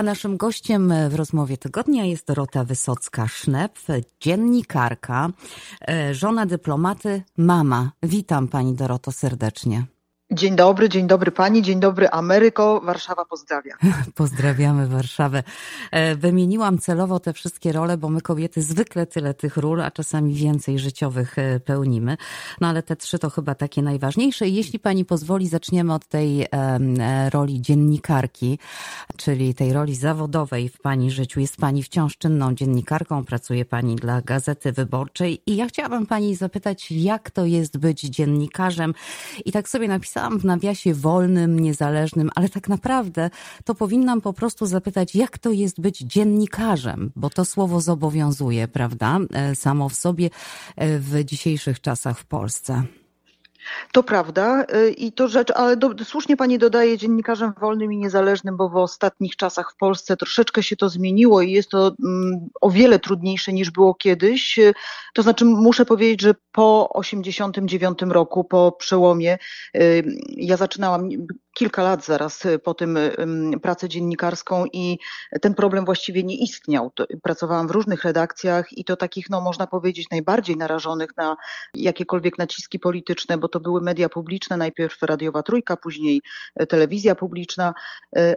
A naszym gościem w rozmowie tygodnia jest Dorota Wysocka-Sznep, dziennikarka, e, żona dyplomaty, mama. Witam pani Doroto serdecznie. Dzień dobry, dzień dobry pani, dzień dobry Ameryko, Warszawa pozdrawia. Pozdrawiamy Warszawę. E, wymieniłam celowo te wszystkie role, bo my kobiety zwykle tyle tych ról, a czasami więcej życiowych e, pełnimy. No ale te trzy to chyba takie najważniejsze. Jeśli pani pozwoli, zaczniemy od tej e, roli dziennikarki, czyli tej roli zawodowej w pani życiu. Jest pani wciąż czynną dziennikarką, pracuje pani dla Gazety Wyborczej i ja chciałabym pani zapytać, jak to jest być dziennikarzem? I tak sobie napisałam, napisałam w nawiasie wolnym, niezależnym, ale tak naprawdę to powinnam po prostu zapytać, jak to jest być dziennikarzem, bo to słowo zobowiązuje, prawda, e, samo w sobie e, w dzisiejszych czasach w Polsce. To prawda y, i to rzecz, ale do, słusznie pani dodaje dziennikarzem wolnym i niezależnym, bo w ostatnich czasach w Polsce troszeczkę się to zmieniło i jest to mm, o wiele trudniejsze niż było kiedyś. Y, to znaczy muszę powiedzieć, że po 89 roku, po przełomie, y, ja zaczynałam kilka lat zaraz po tym pracę dziennikarską i ten problem właściwie nie istniał. Pracowałam w różnych redakcjach i to takich, no można powiedzieć, najbardziej narażonych na jakiekolwiek naciski polityczne, bo to były media publiczne, najpierw radiowa trójka, później e, telewizja publiczna,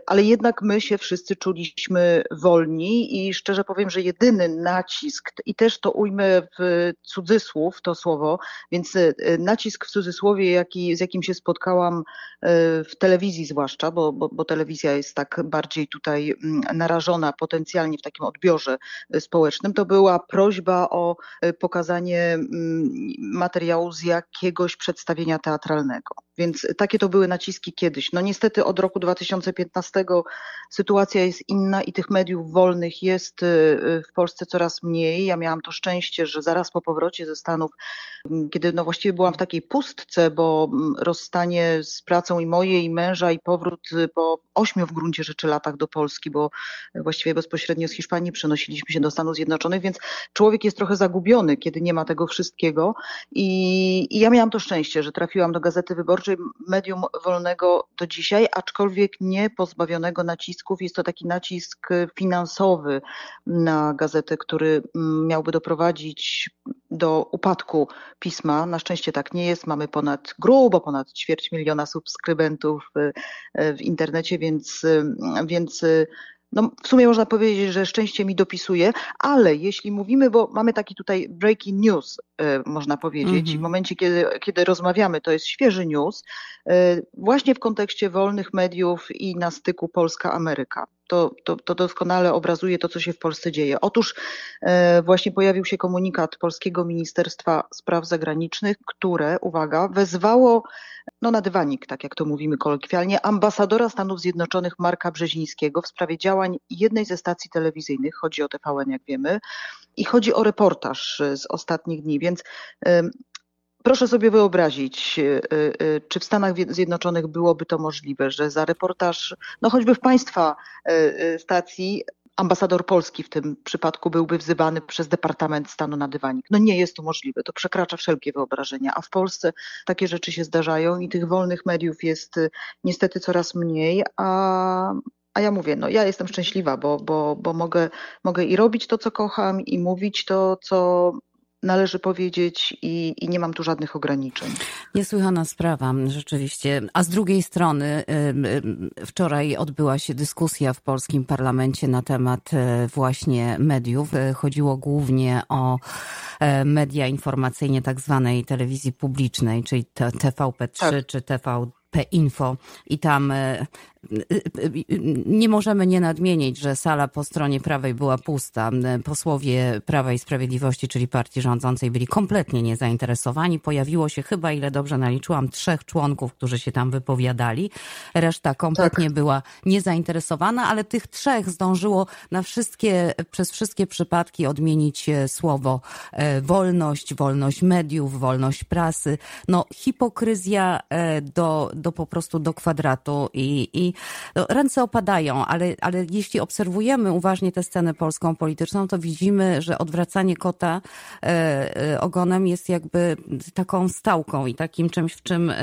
ale jednak my się wszyscy czuliśmy wolni i szczerze powiem, że jedyny nacisk, i też to ujmę w cudzysłów to słowo, więc nacisk w cudzysłowie, jaki, z jakim się spotkałam w telewizji zwłaszcza, bo, bo, bo telewizja jest tak bardziej tutaj mm, narażona potencjalnie w takim odbiorze społecznym, to była prośba o pokazanie mm, materiału z jakiegoś przedstawienia teatralnego. Więc takie to były naciski kiedyś. No niestety od roku 2015 sytuacja jest inna i tych mediów wolnych jest y, w Polsce coraz mniej. Ja miałam to szczęście, że zaraz po powrocie ze Stanów, mm, kiedy no właściwie byłam w takiej pustce, bo rozstanie z pracą i moje i męża i powrót y, po ośmiu w gruncie rzeczy latach do Polski, bo właściwie bezpośrednio z Hiszpanii przenosiliśmy się do Stanów Zjednoczonych, więc człowiek jest trochę zagubiony, kiedy nie ma tego wszystkiego. I, i ja miałam to szczęście, że trafiłam do Gazety Wyborczej, medium wolnego do dzisiaj, aczkolwiek nie pozbawionego nacisków. Jest to taki nacisk finansowy na gazetę, który mm, miałby doprowadzić do upadku pisma. Na szczęście tak nie jest. Mamy ponad grubo ponad ćwierć miliona subskrybentów w internecie, więc, więc no, w sumie można powiedzieć, że szczęście mi dopisuje, ale jeśli mówimy, bo mamy taki tutaj breaking news, można powiedzieć, mm -hmm. w momencie, kiedy, kiedy rozmawiamy, to jest świeży news, właśnie w kontekście wolnych mediów i na styku Polska-Ameryka. To, to, to doskonale obrazuje to, co się w Polsce dzieje. Otóż e, właśnie pojawił się komunikat Polskiego Ministerstwa Spraw Zagranicznych, które, uwaga, wezwało no na dywanik, tak jak to mówimy kolokwialnie, ambasadora Stanów Zjednoczonych Marka Brzezińskiego w sprawie działań jednej ze stacji telewizyjnych, chodzi o TVN jak wiemy, i chodzi o reportaż z ostatnich dni, więc Proszę sobie wyobrazić, y, y, czy w Stanach Zjednoczonych byłoby to możliwe, że za reportaż, no choćby w państwa y, stacji, ambasador Polski w tym przypadku byłby wzywany przez Departament Stanu na dywanik. No nie jest to możliwe, to przekracza wszelkie wyobrażenia, a w Polsce takie rzeczy się zdarzają i tych wolnych mediów jest niestety coraz mniej, a, a ja mówię, no ja jestem szczęśliwa, bo, bo, bo mogę, mogę i robić to, co kocham, i mówić to, co należy powiedzieć i, i, nie mam tu żadnych ograniczeń. Niesłychana sprawa, rzeczywiście. A z drugiej strony wczoraj odbyła się dyskusja w polskim parlamencie na temat e, właśnie mediów. E, chodziło głównie o e, media informacyjnie tak zwanej telewizji publicznej, czyli TVP3 tak. czy TVP Info i tam nie możemy nie nadmienić, że sala po stronie prawej była pusta. Posłowie Prawa i Sprawiedliwości, czyli partii rządzącej, byli kompletnie niezainteresowani. Pojawiło się chyba, ile dobrze naliczyłam, trzech członków, którzy się tam wypowiadali. Reszta kompletnie tak. była niezainteresowana, ale tych trzech zdążyło na wszystkie, przez wszystkie przypadki odmienić e, słowo e, wolność, wolność mediów, wolność prasy. No, hipokryzja e, do, do po prostu do kwadratu i, i no, ręce opadają, ale, ale jeśli obserwujemy uważnie tę scenę polską polityczną, to widzimy, że odwracanie kota e, ogonem jest jakby taką stałką i takim czymś, w czym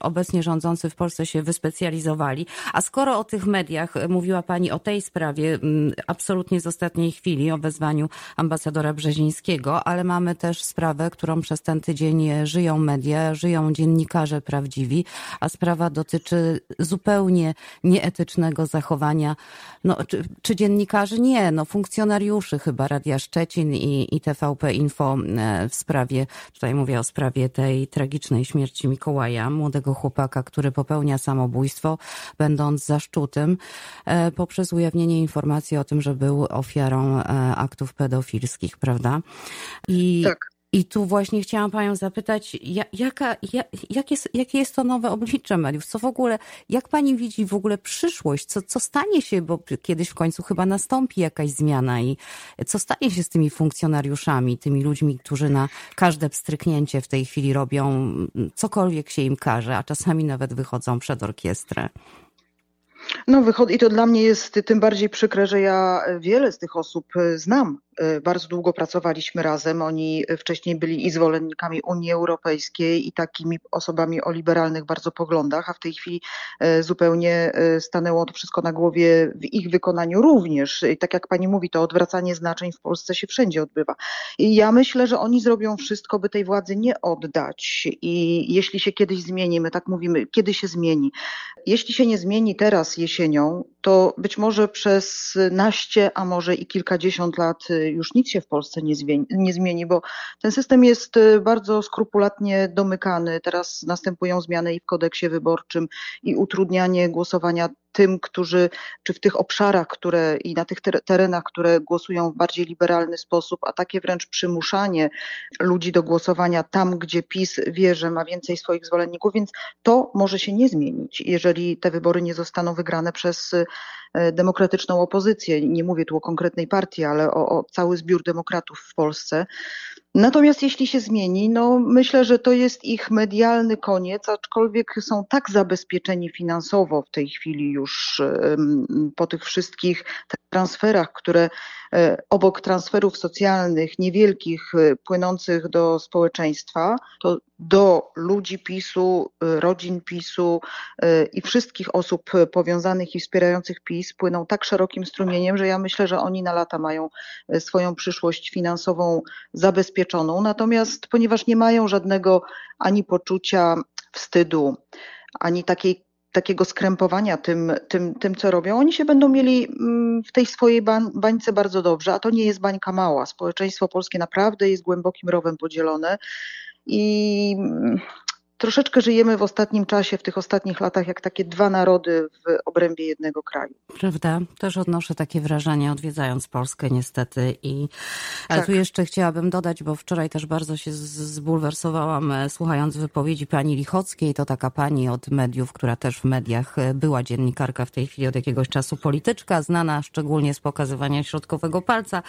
obecnie rządzący w Polsce się wyspecjalizowali. A skoro o tych mediach mówiła Pani o tej sprawie, absolutnie z ostatniej chwili, o wezwaniu ambasadora Brzezińskiego, ale mamy też sprawę, którą przez ten tydzień żyją media, żyją dziennikarze prawdziwi, a sprawa dotyczy zupełnie nieetycznego zachowania, no, czy, czy dziennikarzy? Nie, no funkcjonariuszy chyba Radia Szczecin i, i TVP Info e, w sprawie, tutaj mówię o sprawie tej tragicznej śmierci Mikołaja, młodego chłopaka, który popełnia samobójstwo, będąc zaszczutym, e, poprzez ujawnienie informacji o tym, że był ofiarą e, aktów pedofilskich, prawda? I tak. I tu właśnie chciałam Panią zapytać, jaka, jak, jest, jakie jest to nowe oblicze mediów? Co w ogóle, jak Pani widzi w ogóle przyszłość? Co, co stanie się, bo kiedyś w końcu chyba nastąpi jakaś zmiana i co stanie się z tymi funkcjonariuszami, tymi ludźmi, którzy na każde pstryknięcie w tej chwili robią cokolwiek się im każe, a czasami nawet wychodzą przed orkiestrę? No, wychodzi, i to dla mnie jest tym bardziej przykre, że ja wiele z tych osób znam E, bardzo długo pracowaliśmy razem. Oni wcześniej byli i zwolennikami Unii Europejskiej i takimi osobami o liberalnych bardzo poglądach, a w tej chwili e, zupełnie e, stanęło to wszystko na głowie w ich wykonaniu również. I tak jak pani mówi, to odwracanie znaczeń w Polsce się wszędzie odbywa. I ja myślę, że oni zrobią wszystko, by tej władzy nie oddać. I jeśli się kiedyś zmieni, my tak mówimy, kiedy się zmieni? Jeśli się nie zmieni teraz jesienią, to być może przez naście, a może i kilkadziesiąt lat już nic się w Polsce nie zmieni, nie zmieni, bo ten system jest y, bardzo skrupulatnie domykany. Teraz następują zmiany i w kodeksie wyborczym, i utrudnianie głosowania tym, którzy, czy w tych obszarach, które i na tych terenach, które głosują w bardziej liberalny sposób, a takie wręcz przymuszanie ludzi do głosowania tam, gdzie PiS wie, że ma więcej swoich zwolenników, więc to może się nie zmienić, jeżeli te wybory nie zostaną wygrane przez demokratyczną opozycję. Nie mówię tu o konkretnej partii, ale o, o cały zbiór demokratów w Polsce. Natomiast jeśli się zmieni, no myślę, że to jest ich medialny koniec, aczkolwiek są tak zabezpieczeni finansowo w tej chwili już po tych wszystkich transferach, które e, obok transferów socjalnych, niewielkich, e, płynących do społeczeństwa, to do ludzi PiSu, e, rodzin PiSu i wszystkich osób powiązanych i wspierających PiS płyną tak szerokim strumieniem, że ja myślę, że oni na lata mają swoją przyszłość finansową zabezpieczoną. Natomiast ponieważ nie mają żadnego ani poczucia wstydu, ani takiej takiego skrępowania tym, tym, tym, co robią, oni się będą mieli mm, w tej swojej bańce bardzo dobrze, a to nie jest bańka mała. Społeczeństwo polskie naprawdę jest głębokim rowem podzielone i troszeczkę żyjemy w ostatnim czasie, w tych ostatnich latach, jak takie dwa narody w obrębie jednego kraju. Prawda? Też odnoszę takie wrażenie, odwiedzając Polskę niestety. I, ale tak. tu jeszcze chciałabym dodać, bo wczoraj też bardzo się zbulwersowałam, e, słuchając wypowiedzi pani Lichockiej. To taka pani od mediów, która też w mediach e, była dziennikarka, w tej chwili od jakiegoś czasu polityczka, znana szczególnie z pokazywania środkowego palca,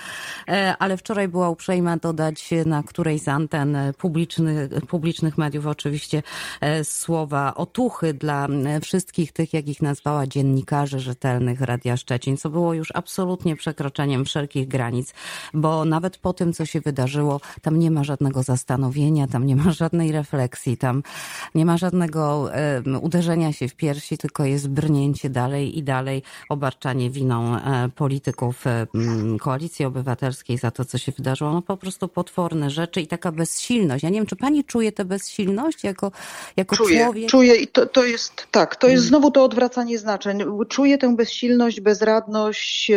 e, ale wczoraj była uprzejma dodać na którejś z anten publicznych, publicznych mediów oczywiście E, słowa otuchy dla wszystkich tych, jak ich nazwała, dziennikarzy rzetelnych Radia Szczecin, co było już absolutnie przekroczeniem wszelkich granic, bo nawet po tym, co się wydarzyło, tam nie ma żadnego zastanowienia, tam nie ma żadnej refleksji, tam nie ma żadnego uderzenia się w piersi, tylko jest brnięcie dalej i dalej, obarczanie winą e, polityków Koalicji Obywatelskiej za to, co się wydarzyło. No po prostu potworne rzeczy i taka bezsilność. Ja nie wiem, czy pani czuje tę bezsilność jako jako, czuję, człowiek? Czuję i to, to jest tak, to jest mm. znowu to odwracanie znaczeń. Czuję tę bezsilność, bezradność.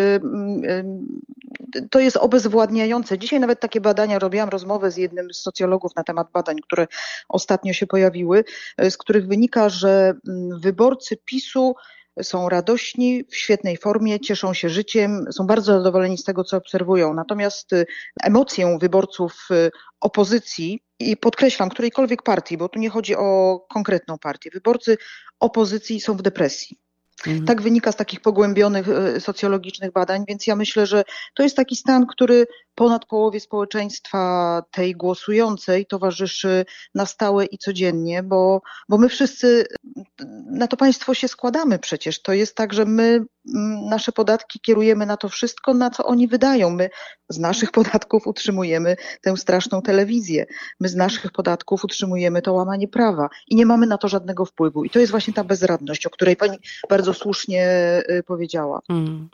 To jest obezwładniające. Dzisiaj nawet takie badania, robiłam rozmowę z jednym z socjologów na temat badań, które ostatnio się pojawiły, z których wynika, że mm, wyborcy PiSu są radośni, w świetnej formie, cieszą się życiem, są bardzo zadowoleni z tego, co obserwują. Natomiast y, emocję wyborców y, opozycji, i podkreślam, którejkolwiek partii, bo tu nie chodzi o konkretną partię, wyborcy opozycji są w depresji. Mhm. Tak wynika z takich pogłębionych socjologicznych badań, więc ja myślę, że to jest taki stan, który ponad połowie społeczeństwa tej głosującej towarzyszy na stałe i codziennie, bo, bo my wszyscy na to państwo się składamy przecież. To jest tak, że my nasze podatki kierujemy na to wszystko, na co oni wydają. My z naszych podatków utrzymujemy tę straszną telewizję. My z naszych podatków utrzymujemy to łamanie prawa i nie mamy na to żadnego wpływu. I to jest właśnie ta bezradność, o której pani bardzo słusznie y, powiedziała. Mm.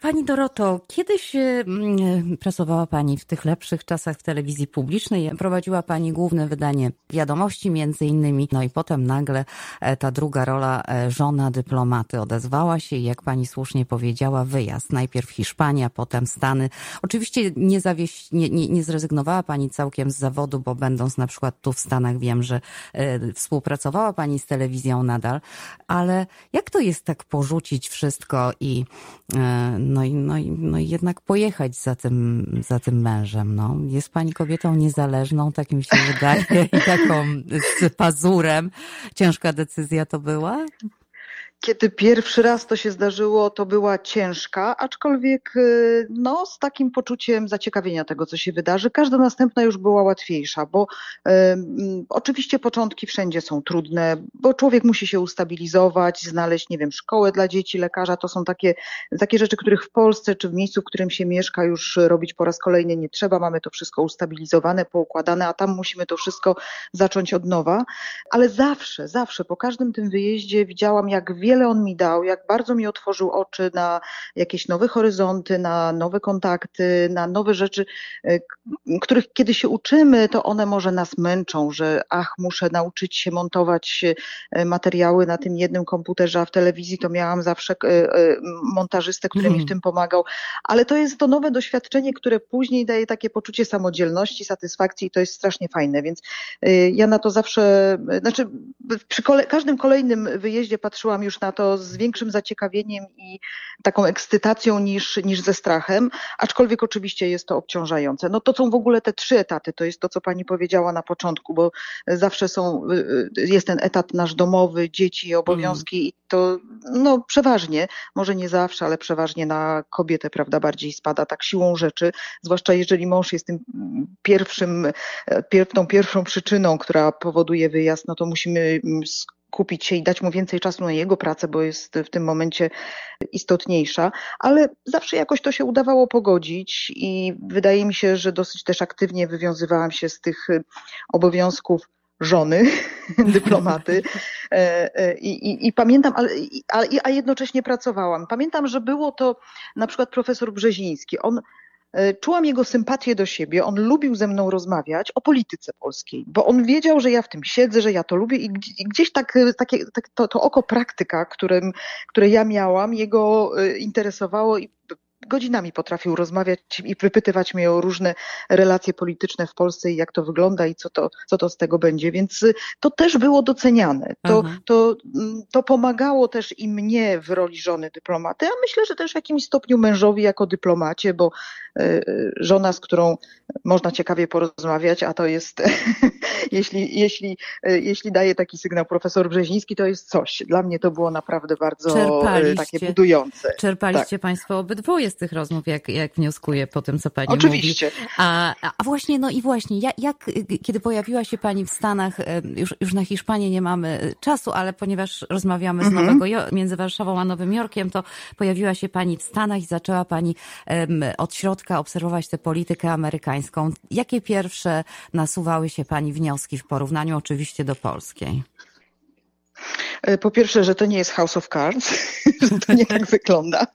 Pani Doroto, kiedyś mm, pracowała Pani w tych lepszych czasach w telewizji publicznej. Prowadziła Pani główne wydanie wiadomości między innymi. No i potem nagle e, ta druga rola, e, żona dyplomaty odezwała się i jak Pani słusznie powiedziała, wyjazd. Najpierw Hiszpania, potem Stany. Oczywiście nie, zawieś, nie, nie, nie zrezygnowała Pani całkiem z zawodu, bo będąc na przykład tu w Stanach wiem, że e, współpracowała Pani z telewizją nadal. Ale jak to jest tak porzucić wszystko i no i, no i, no i jednak pojechać za tym, za tym mężem. No. Jest pani kobietą niezależną, tak mi się wydaje, i taką z pazurem. Ciężka decyzja to była? Kiedy pierwszy raz to się zdarzyło, to była ciężka, aczkolwiek y, no, z takim poczuciem zaciekawienia tego, co się wydarzy. Każda następna już była łatwiejsza, bo um, oczywiście początki wszędzie są trudne, bo człowiek musi się ustabilizować, znaleźć, nie wiem, szkołę dla dzieci, lekarza. To są takie, takie rzeczy, których w Polsce czy w miejscu, w którym się mieszka, już robić po raz kolejny nie trzeba. Mamy to wszystko ustabilizowane, poukładane, a tam musimy to wszystko zacząć od nowa. Ale zawsze, zawsze po każdym tym wyjeździe widziałam, jak wiele wiele on mi dał, jak bardzo mi otworzył oczy na jakieś nowe horyzonty, na nowe kontakty, na nowe rzeczy, e, których kiedy się uczymy, to one może nas męczą, że ach, muszę nauczyć się montować e, materiały na tym jednym komputerze, a w telewizji to miałam zawsze e, montażystę, który mi w mhm. tym pomagał. Ale to jest to nowe doświadczenie, które później daje takie poczucie samodzielności, satysfakcji i to jest strasznie fajne, więc ja na to zawsze, znaczy przy kole każdym kolejnym wyjeździe patrzyłam już na to z większym zaciekawieniem i taką ekscytacją niż, niż ze strachem, aczkolwiek oczywiście jest to obciążające. No to są w ogóle te trzy etaty, to jest to, co pani powiedziała na początku, bo zawsze są, y, y, jest ten etat nasz domowy, dzieci, obowiązki mm. i to no przeważnie, może nie zawsze, ale przeważnie na kobietę, prawda, bardziej spada tak siłą rzeczy, zwłaszcza jeżeli mąż jest tym pierwszym, e, tą pierwszą przyczyną, która powoduje wyjazd, no to musimy kupić się i dać mu więcej czasu na jego pracę, bo jest w tym momencie istotniejsza, ale zawsze jakoś to się udawało pogodzić i wydaje mi się, że dosyć też aktywnie wywiązywałam się z tych obowiązków żony, dyplomaty. E, e, I, i, I, pamiętam, ale, a jednocześnie pracowałam. Pamiętam, że było to na przykład profesor Brzeziński. On czułam jego sympatię do siebie. On lubił ze mną rozmawiać o polityce polskiej, bo on wiedział, że ja w tym siedzę, że ja to lubię i gdzieś tak, e, takie, tak to, to oko praktyka, którym, które ja miałam, jego e, interesowało i godzinami potrafił rozmawiać i wypytywać mnie o różne relacje polityczne w Polsce i jak to wygląda i co to, co to z tego będzie. Więc y, to też było doceniane. To, mhm. to, mm, to pomagało też i mnie w roli żony dyplomaty, a myślę, że też w jakimś stopniu mężowi jako dyplomacie, bo y, y, żona, z którą można ciekawie porozmawiać, a to jest, jeśli, jeśli, jeśli daje taki sygnał profesor Brzeziński, to jest coś. Dla mnie to było naprawdę bardzo takie budujące. Czerpaliście tak. Państwo obydwoje z tych rozmów, jak, jak wnioskuję po tym, co pani Oczywiście. mówi. A, a właśnie, no i właśnie, jak, jak, kiedy pojawiła się pani w Stanach, e, już, już na Hiszpanię nie mamy czasu, ale ponieważ rozmawiamy z mhm. Nowego, między Warszawą a Nowym Jorkiem, to pojawiła się pani w Stanach i zaczęła pani um, od środka obserwować tę politykę amerykańską. Jakie pierwsze nasuwały się pani wnioski w porównaniu oczywiście do polskiej? E, po pierwsze, że to nie jest House of Cards, że to nie tak wygląda,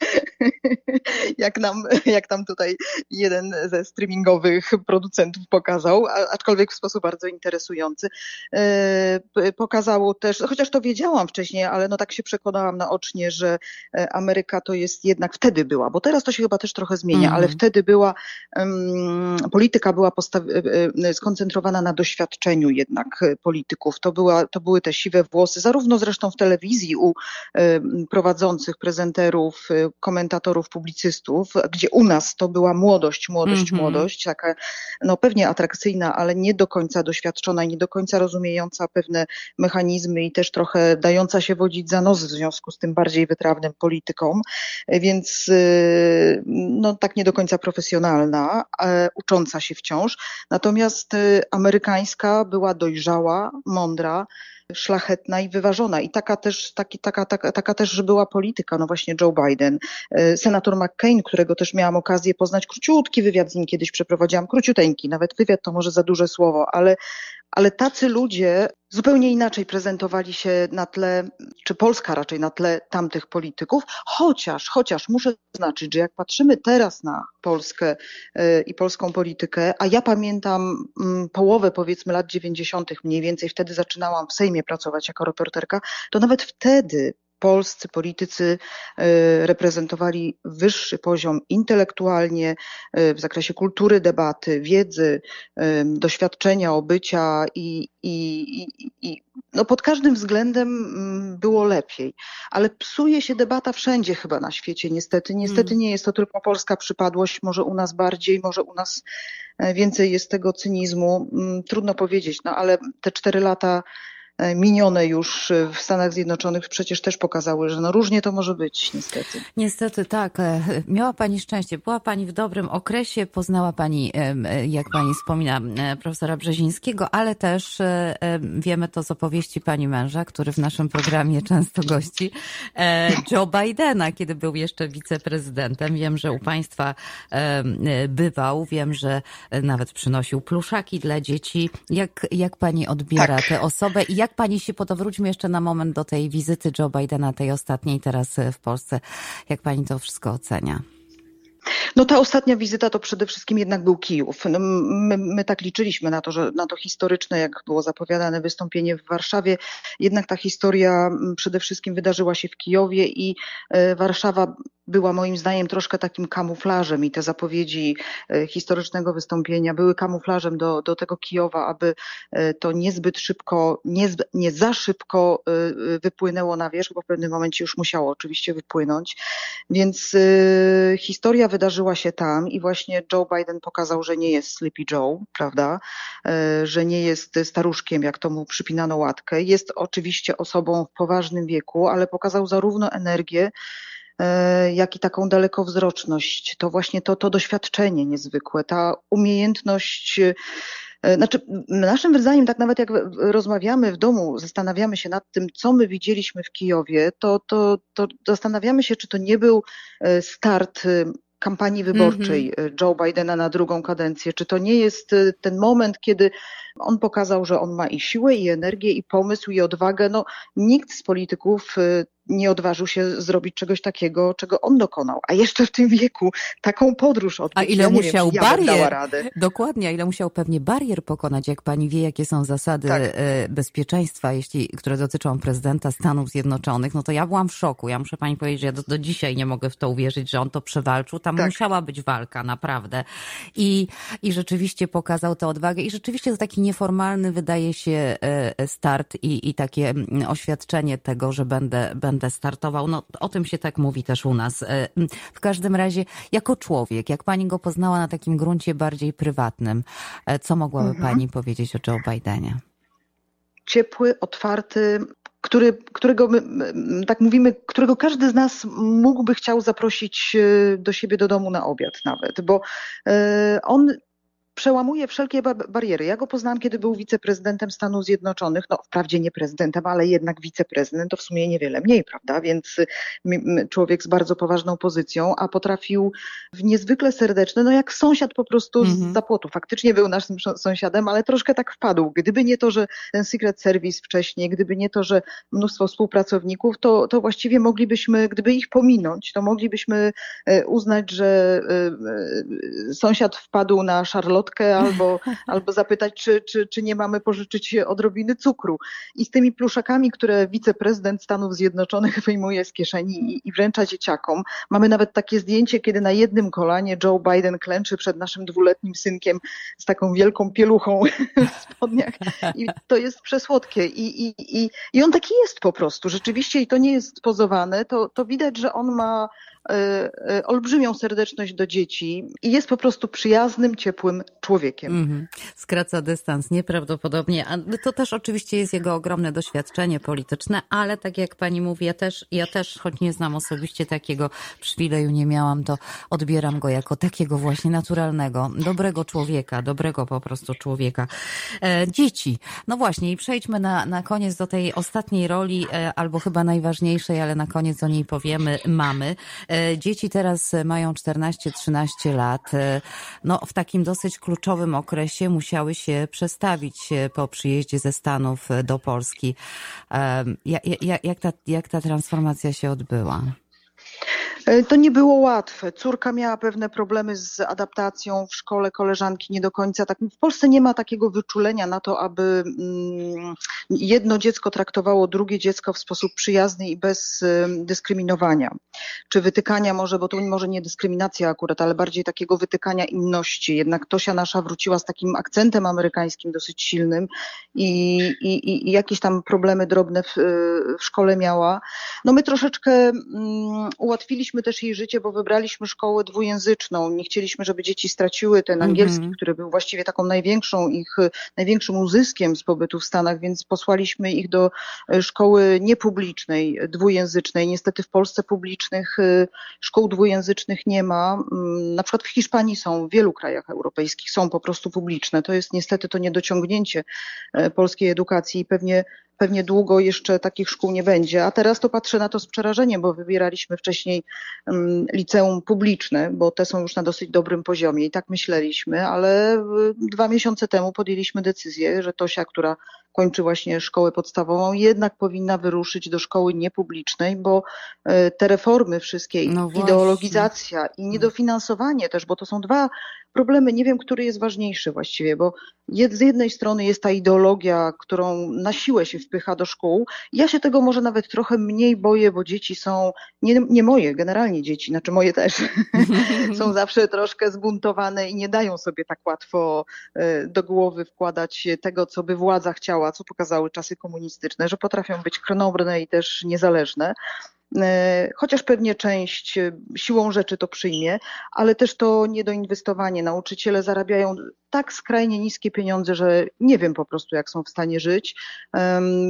jak nam, jak nam tutaj jeden ze streamingowych producentów pokazał, aczkolwiek w sposób bardzo interesujący. E, pokazało też, chociaż to wiedziałam wcześniej, ale no tak się przekonałam naocznie, że e, Ameryka to jest jednak wtedy była, bo teraz to się chyba też trochę zmienia, mm. ale wtedy była, um, polityka była skoncentrowana na doświadczeniu jednak polityków. To, była, to były te siwe włosy, zarówno zresztą zresztą w telewizji u prowadzących, prezenterów, komentatorów, publicystów, gdzie u nas to była młodość, młodość, mm -hmm. młodość, taka no pewnie atrakcyjna, ale nie do końca doświadczona i nie do końca rozumiejąca pewne mechanizmy i też trochę dająca się wodzić za nos w związku z tym bardziej wytrawnym politykom, więc no tak nie do końca profesjonalna, ucząca się wciąż. Natomiast amerykańska była dojrzała, mądra, szlachetna i wyważona. I taka też, taki, taka, taka, taka też była polityka, no właśnie Joe Biden. E, senator McCain, którego też miałam okazję poznać, króciutki wywiad z nim kiedyś przeprowadziłam, króciuteńki, nawet wywiad to może za duże słowo, ale, ale tacy ludzie zupełnie inaczej prezentowali się na tle, czy Polska raczej na tle tamtych polityków, chociaż, chociaż muszę zaznaczyć, że jak patrzymy teraz na Polskę e, i polską politykę, a ja pamiętam mm, połowę powiedzmy lat 90. mniej więcej, wtedy zaczynałam w Sejmie pracować jako reporterka, to nawet wtedy polscy politycy e, reprezentowali wyższy poziom intelektualnie e, w zakresie kultury debaty, wiedzy, e, doświadczenia, obycia i, i, i, no pod każdym względem mm, było lepiej. Ale psuje się debata wszędzie chyba na świecie, niestety. Niestety mm. nie jest to tylko polska przypadłość, może u nas bardziej, może u nas więcej jest tego cynizmu. Mm, trudno powiedzieć, no ale te cztery lata minione już w Stanach Zjednoczonych przecież też pokazały, że no różnie to może być, niestety. Niestety tak. E, miała Pani szczęście. Była Pani w dobrym okresie, poznała Pani, e, jak Pani wspomina, profesora Brzezińskiego, ale też wiemy to z opowieści Pani męża, który w naszym programie często gości, Joe Bidena, kiedy był jeszcze wiceprezydentem. Wiem, że u Państwa bywał, wiem, że nawet przynosił pluszaki dla dzieci. Jak, jak Pani odbiera tak. tę osobę i jak jak pani się to wróćmy jeszcze na moment do tej wizyty Joe Bidena, tej ostatniej teraz w Polsce. Jak pani to wszystko ocenia? No ta ostatnia wizyta to przede wszystkim jednak był Kijów. No, my, my, tak liczyliśmy na to, że na to historyczne, jak było zapowiadane, wystąpienie w Warszawie. Jednak ta historia przede wszystkim wydarzyła się w Kijowie i e, Warszawa była moim zdaniem troszkę takim kamuflażem i te zapowiedzi e, historycznego wystąpienia były kamuflażem do, do tego Kijowa, aby e, to niezbyt szybko, nie, nie za szybko e, wypłynęło na wierzch, bo w pewnym momencie już musiało oczywiście wypłynąć. Więc historia wydarzyła się tam i właśnie Joe Biden pokazał, że nie jest Sleepy Joe, prawda, że nie jest staruszkiem, jak to mu przypinano łatkę. Jest oczywiście osobą w poważnym wieku, ale pokazał zarówno energię, jak i taką dalekowzroczność. To właśnie to, to doświadczenie niezwykłe, ta umiejętność. E, znaczy, naszym zdaniem, tak nawet jak rozmawiamy w domu, zastanawiamy się nad tym, co my widzieliśmy w Kijowie, to, to, to zastanawiamy się, czy to nie był e, start kampanii wyborczej mm -hmm. Joe Bidena na drugą kadencję. Czy to nie jest ten moment, kiedy on pokazał, że on ma i siłę, i energię, i pomysł, i odwagę. No, nikt z polityków nie odważył się zrobić czegoś takiego, czego on dokonał. A jeszcze w tym wieku taką podróż odbyć. A ile ja musiał wiem, barier, dokładnie, a ile musiał pewnie barier pokonać, jak pani wie, jakie są zasady tak. E, bezpieczeństwa, jeśli, które dotyczą prezydenta Stanów Zjednoczonych, no to ja byłam w szoku. Ja muszę pani powiedzieć, że ja do, do dzisiaj nie mogę w to uwierzyć, że on to przewalczył. Tam tak. musiała być walka, naprawdę. I, I rzeczywiście pokazał tę odwagę i rzeczywiście to taki nieformalny wydaje się e, start i, i takie mm, oświadczenie tego, że będę, będę będę startował. No, o tym się tak mówi też u nas. E, w każdym razie, jako człowiek, jak pani go poznała na takim gruncie bardziej prywatnym, e, co mogłaby mhm. pani powiedzieć o Joe Bidenie? Ciepły, otwarty, który, którego my, tak mówimy, którego każdy z nas mógłby chciał zaprosić e, do siebie do domu na obiad nawet, bo on przełamuje wszelkie bariery. Ja go poznałam, kiedy był wiceprezydentem Stanów Zjednoczonych, no wprawdzie nie prezydentem, ale jednak wiceprezydent, to w sumie niewiele mniej, prawda? Więc człowiek z bardzo poważną pozycją, a potrafił w niezwykle serdeczny, no jak sąsiad po prostu mm -hmm. z mhm. zapłotu. Faktycznie był naszym sąsiadem, ale troszkę tak wpadł. Gdyby nie to, że ten Secret Service wcześniej, gdyby nie to, że mnóstwo współpracowników, to, to właściwie moglibyśmy, gdyby ich pominąć, to moglibyśmy e, uznać, że e, e, sąsiad wpadł na Charlotte albo, albo zapytać, czy, czy, czy nie mamy pożyczyć odrobiny cukru. I z tymi pluszakami, które wiceprezydent Stanów Zjednoczonych wyjmuje z kieszeni i, i wręcza dzieciakom. Mamy nawet takie zdjęcie, kiedy na jednym kolanie Joe Biden klęczy przed naszym dwuletnim synkiem z taką wielką pieluchą w spodniach. I to jest przesłodkie. I, i, i, i on taki jest po prostu. Rzeczywiście i to nie jest pozowane. To, to widać, że on ma olbrzymią serdeczność do dzieci i jest po prostu przyjaznym, ciepłym człowiekiem. -hmm. Skraca dystans nieprawdopodobnie. To też oczywiście jest jego ogromne doświadczenie polityczne, ale tak jak pani mówi, ja też, ja też, choć nie znam osobiście takiego przywileju, nie miałam, to odbieram go jako takiego właśnie naturalnego, dobrego człowieka, dobrego po prostu człowieka. E, dzieci. No właśnie i przejdźmy na, na koniec do tej ostatniej roli, e, albo chyba najważniejszej, ale na koniec o niej powiemy, mamy. E, dzieci teraz mają 14-13 lat. E, no, w takim dosyć kluczowym okresie musiały się przestawić po przyjeździe ze Stanów do Polski. Jak, jak, jak, ta, jak ta transformacja się odbyła? E, to nie było łatwe. Córka miała pewne problemy z adaptacją w szkole, koleżanki nie do końca. Tak, w Polsce nie ma takiego wyczulenia na to, aby mm, jedno dziecko traktowało drugie dziecko w sposób przyjazny i bez dyskryminowania. Czy wytykania może, bo to może nie dyskryminacja akurat, ale bardziej takiego wytykania inności. Jednak Tosia nasza wróciła z takim akcentem amerykańskim dosyć silnym i, i, i jakieś tam problemy drobne w, w szkole miała. No my troszeczkę mm, ułatwiliśmy też jej życie, bo wybraliśmy szkołę dwujęzyczną. Nie chcieliśmy, żeby dzieci straciły ten angielski, mm -hmm. który był właściwie taką największą ich, największym uzyskiem z pobytu w Stanach, więc posłaliśmy ich do e, szkoły niepublicznej, dwujęzycznej. Niestety w Polsce publicznych e, szkół dwujęzycznych nie ma. Mm, na przykład w Hiszpanii są, w wielu krajach europejskich są po prostu publiczne. To jest niestety to niedociągnięcie e, polskiej edukacji i pewnie pewnie długo jeszcze takich szkół nie będzie. A teraz to patrzę na to z przerażeniem, bo wybieraliśmy wcześniej um, liceum publiczne, bo te są już na dosyć dobrym poziomie i tak myśleliśmy, ale dwa miesiące temu podjęliśmy decyzję, że Tosia, która kończy właśnie szkołę podstawową, jednak powinna wyruszyć do szkoły niepublicznej, bo e, te reformy wszystkie, no ideologizacja i niedofinansowanie też, bo to są dwa problemy. Nie wiem, który jest ważniejszy właściwie, bo z jednej strony jest ta ideologia, którą na siłę się wpycha do szkół. Ja się tego może nawet trochę mniej boję, bo dzieci są, nie, nie moje, generalnie dzieci, znaczy moje też, są zawsze troszkę zbuntowane i nie dają sobie tak łatwo e, do głowy wkładać tego, co by władza chciała, co pokazały czasy komunistyczne, że potrafią być krnąbrne i też niezależne. E, chociaż pewnie część e, siłą rzeczy to przyjmie, ale też to niedoinwestowanie. Nauczyciele zarabiają tak skrajnie niskie pieniądze, że nie wiem po prostu, jak są w stanie żyć.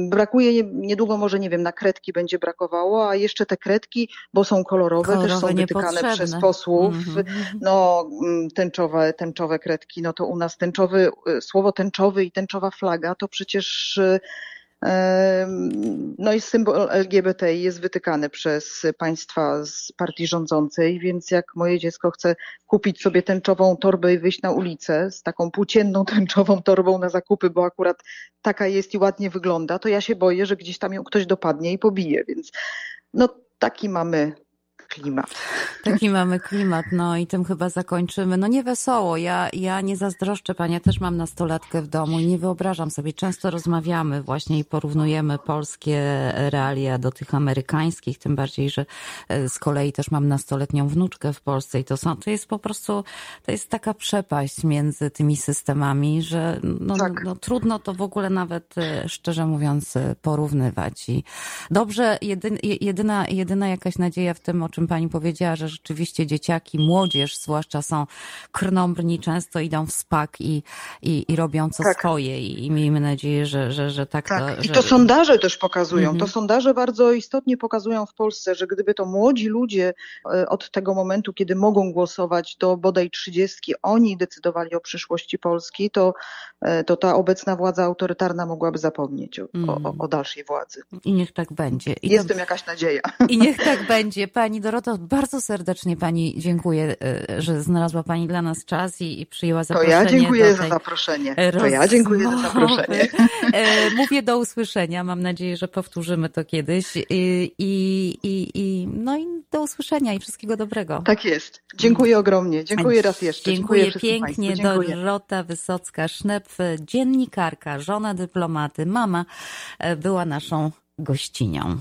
Brakuje niedługo, może nie wiem, na kredki będzie brakowało, a jeszcze te kredki, bo są kolorowe, kolorowe też są wytykane przez posłów. Mm -hmm. No, mm, tęczowe, tęczowe kredki, no to u nas tęczowy, e, słowo tęczowy i tęczowa flaga to przecież no i symbol LGBT jest wytykany przez państwa z partii rządzącej, więc jak moje dziecko chce kupić sobie tęczową torbę i wyjść na ulicę z taką płócienną tęczową torbą na zakupy, bo akurat taka jest i ładnie wygląda, to ja się boję, że gdzieś tam ją ktoś dopadnie i pobije, więc no taki mamy klimat. Taki mamy klimat, no i tym chyba zakończymy. No nie wesoło, ja, ja nie zazdroszczę Pani, ja też mam nastolatkę w domu i nie wyobrażam sobie, często rozmawiamy właśnie i porównujemy polskie realia do tych amerykańskich, tym bardziej, że e, z kolei też mam nastoletnią wnuczkę w Polsce i to, są, to jest po prostu, to jest taka przepaść między tymi systemami, że no, tak. no, trudno to w ogóle nawet e, szczerze mówiąc e, porównywać i dobrze, jedyna, jedyna jakaś nadzieja w tym, o czym pani powiedziała, że rzeczywiście dzieciaki, młodzież zwłaszcza są krnąbrni, często idą w spak i, i, i robią co tak. swoje i, i miejmy nadzieję, że, że, że tak, tak. to... I to sondaże też pokazują. Mhm. To sondaże bardzo istotnie pokazują w Polsce, że gdyby to młodzi ludzie e, od tego momentu, kiedy mogą głosować do bodaj trzydziestki, oni decydowali o przyszłości Polski, to, e, to ta obecna władza autorytarna mogłaby zapomnieć o, mhm. o, o, dalszej władzy. I niech tak będzie. I Jest to... jakaś nadzieja. I niech tak będzie. Pani Doroto, bardzo serdecznie Pani dziękuję, e, że znalazła Pani dla nas czas i, i przyjęła zaproszenie. To ja dziękuję za zaproszenie. To ja dziękuję za zaproszenie. E, mówię do usłyszenia. Mam nadzieję, że powtórzymy to kiedyś. I, i, i, i no i do usłyszenia i wszystkiego dobrego. Tak jest. Dziękuję ogromnie. Dziękuję raz jeszcze. Dziękuję, Dziękuję pięknie. Dziękuję. Dorota Wysocka-Sznep, dziennikarka, żona dyplomaty, mama, e, była naszą gościnią.